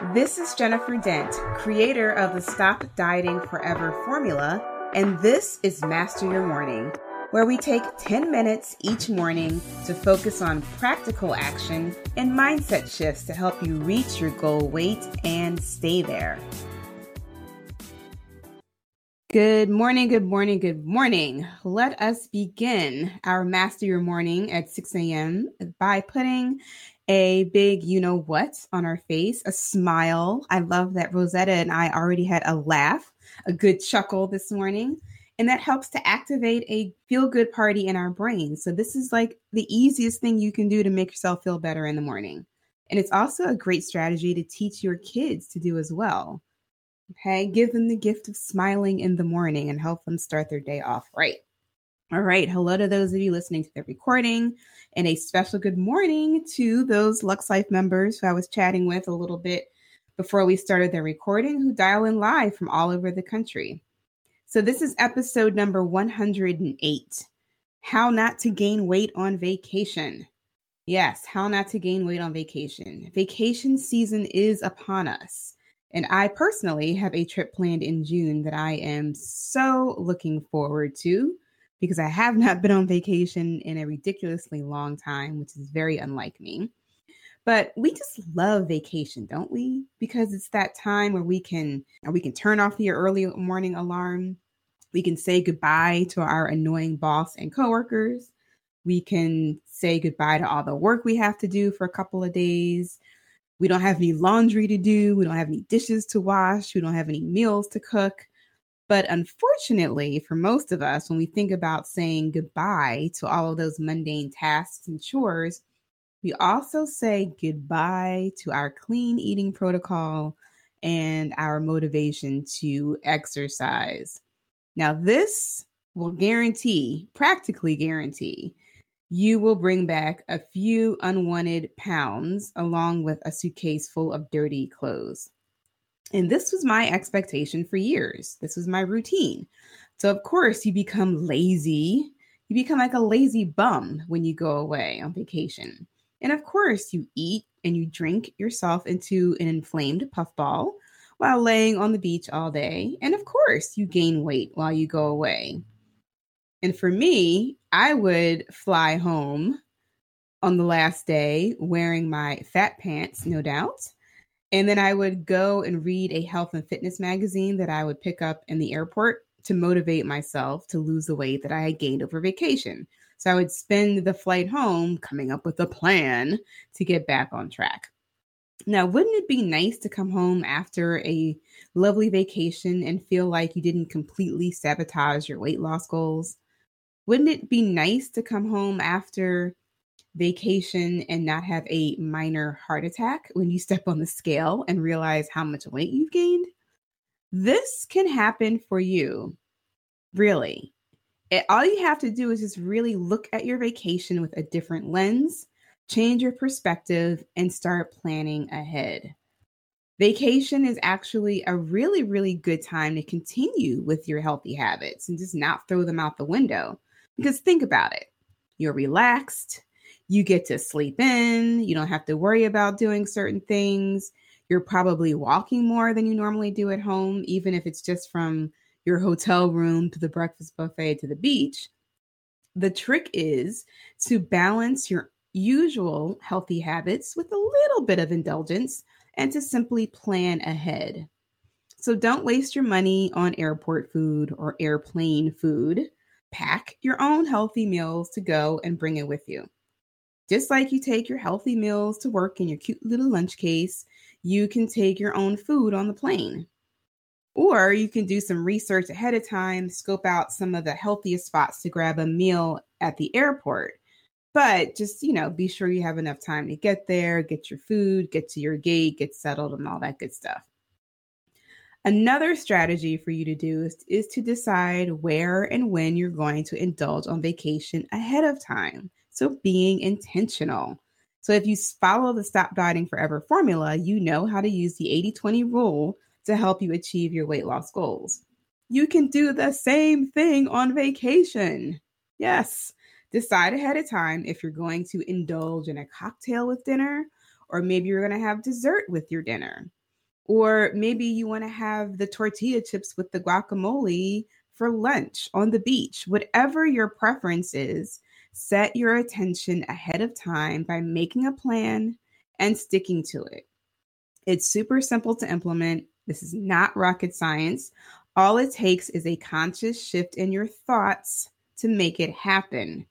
This is Jennifer Dent, creator of the Stop Dieting Forever formula, and this is Master Your Morning, where we take 10 minutes each morning to focus on practical action and mindset shifts to help you reach your goal weight and stay there. Good morning, good morning, good morning. Let us begin our Master Your Morning at 6 a.m. by putting a big you know what on our face, a smile. I love that Rosetta and I already had a laugh, a good chuckle this morning. And that helps to activate a feel good party in our brain. So, this is like the easiest thing you can do to make yourself feel better in the morning. And it's also a great strategy to teach your kids to do as well. Okay, give them the gift of smiling in the morning and help them start their day off right. All right, hello to those of you listening to the recording, and a special good morning to those Lux Life members who I was chatting with a little bit before we started the recording who dial in live from all over the country. So, this is episode number 108 How Not to Gain Weight on Vacation. Yes, how not to gain weight on vacation. Vacation season is upon us. And I personally have a trip planned in June that I am so looking forward to because I have not been on vacation in a ridiculously long time, which is very unlike me. But we just love vacation, don't we? Because it's that time where we can we can turn off the early morning alarm. We can say goodbye to our annoying boss and coworkers. We can say goodbye to all the work we have to do for a couple of days. We don't have any laundry to do. We don't have any dishes to wash. We don't have any meals to cook. But unfortunately, for most of us, when we think about saying goodbye to all of those mundane tasks and chores, we also say goodbye to our clean eating protocol and our motivation to exercise. Now, this will guarantee, practically guarantee, you will bring back a few unwanted pounds along with a suitcase full of dirty clothes. And this was my expectation for years. This was my routine. So, of course, you become lazy. You become like a lazy bum when you go away on vacation. And of course, you eat and you drink yourself into an inflamed puffball while laying on the beach all day. And of course, you gain weight while you go away. And for me, I would fly home on the last day wearing my fat pants, no doubt. And then I would go and read a health and fitness magazine that I would pick up in the airport to motivate myself to lose the weight that I had gained over vacation. So I would spend the flight home coming up with a plan to get back on track. Now, wouldn't it be nice to come home after a lovely vacation and feel like you didn't completely sabotage your weight loss goals? Wouldn't it be nice to come home after vacation and not have a minor heart attack when you step on the scale and realize how much weight you've gained? This can happen for you. Really. It, all you have to do is just really look at your vacation with a different lens, change your perspective, and start planning ahead. Vacation is actually a really, really good time to continue with your healthy habits and just not throw them out the window. Because think about it you're relaxed, you get to sleep in, you don't have to worry about doing certain things. You're probably walking more than you normally do at home, even if it's just from your hotel room to the breakfast buffet to the beach. The trick is to balance your usual healthy habits with a little bit of indulgence and to simply plan ahead. So don't waste your money on airport food or airplane food pack your own healthy meals to go and bring it with you. Just like you take your healthy meals to work in your cute little lunch case, you can take your own food on the plane. Or you can do some research ahead of time, scope out some of the healthiest spots to grab a meal at the airport. But just, you know, be sure you have enough time to get there, get your food, get to your gate, get settled, and all that good stuff. Another strategy for you to do is, is to decide where and when you're going to indulge on vacation ahead of time. So, being intentional. So, if you follow the Stop Dieting Forever formula, you know how to use the 80 20 rule to help you achieve your weight loss goals. You can do the same thing on vacation. Yes, decide ahead of time if you're going to indulge in a cocktail with dinner, or maybe you're going to have dessert with your dinner Or maybe you want to have the tortilla chips with the guacamole for lunch on the beach. Whatever your preference is, set your attention ahead of time by making a plan and sticking to it. It's super simple to implement. This is not rocket science. All it takes is a conscious shift in your thoughts to make it happen.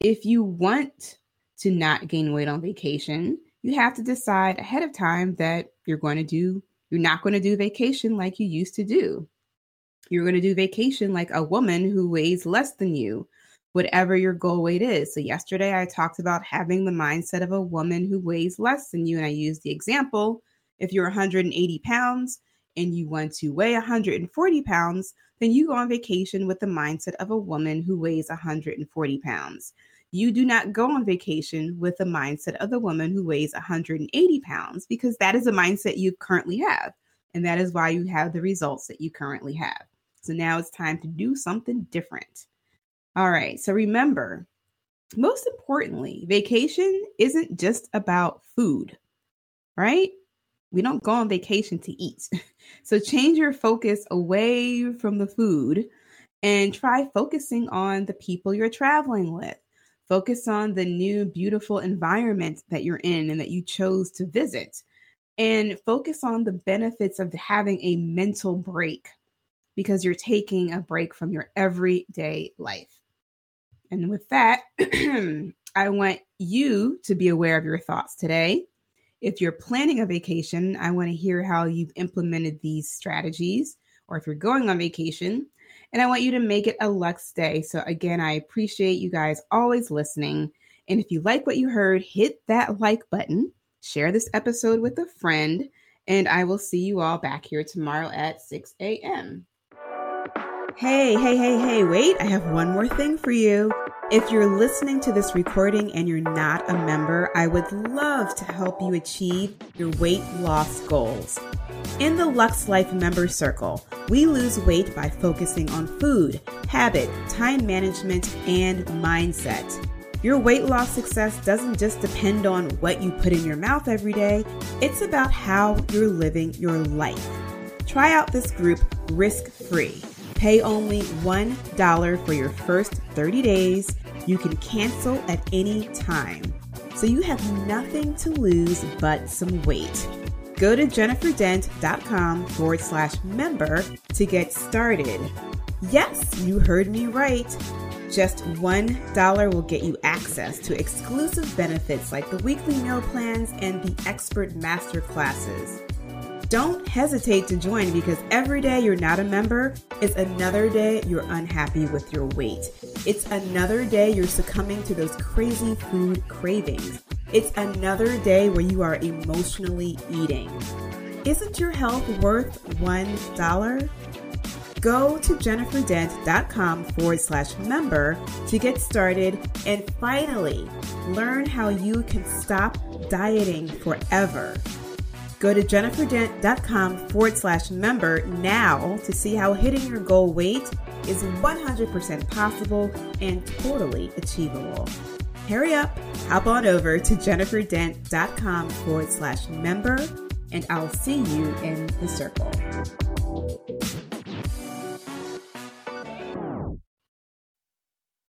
If you want to not gain weight on vacation, you have to decide ahead of time that you're going to do, you're not going to do vacation like you used to do. You're going to do vacation like a woman who weighs less than you, whatever your goal weight is. So, yesterday I talked about having the mindset of a woman who weighs less than you. And I used the example if you're 180 pounds and you want to weigh 140 pounds, then you go on vacation with the mindset of a woman who weighs 140 pounds. You do not go on vacation with the mindset of the woman who weighs 180 pounds because that is a mindset you currently have. And that is why you have the results that you currently have. So now it's time to do something different. All right. So remember, most importantly, vacation isn't just about food, right? We don't go on vacation to eat. So change your focus away from the food and try focusing on the people you're traveling with. Focus on the new, beautiful environment that you're in and that you chose to visit. And focus on the benefits of having a mental break because you're taking a break from your everyday life. And with that, I want you to be aware of your thoughts today. If you're planning a vacation, I want to hear how you've implemented these strategies, or if you're going on vacation, and I want you to make it a Lux day. So, again, I appreciate you guys always listening. And if you like what you heard, hit that like button, share this episode with a friend, and I will see you all back here tomorrow at 6 a.m. Hey, hey, hey, hey, wait, I have one more thing for you. If you're listening to this recording and you're not a member, I would love to help you achieve your weight loss goals. In the Lux Life Member Circle, we lose weight by focusing on food, habit, time management, and mindset. Your weight loss success doesn't just depend on what you put in your mouth every day, it's about how you're living your life. Try out this group risk free. Pay only $1 for your first 30 days. You can cancel at any time. So you have nothing to lose but some weight. Go to jenniferdent.com forward slash member to get started. Yes, you heard me right. Just $1 will get you access to exclusive benefits like the weekly meal plans and the expert master classes. Don't hesitate to join because every day you're not a member is another day you're unhappy with your weight. It's another day you're succumbing to those crazy food cravings. It's another day where you are emotionally eating. Isn't your health worth $1? Go to jenniferdent.com forward slash member to get started and finally learn how you can stop dieting forever. Go to jenniferdent.com forward slash member now to see how hitting your goal weight is 100% possible and totally achievable. Hurry up, hop on over to jenniferdent.com forward slash member, and I'll see you in the circle.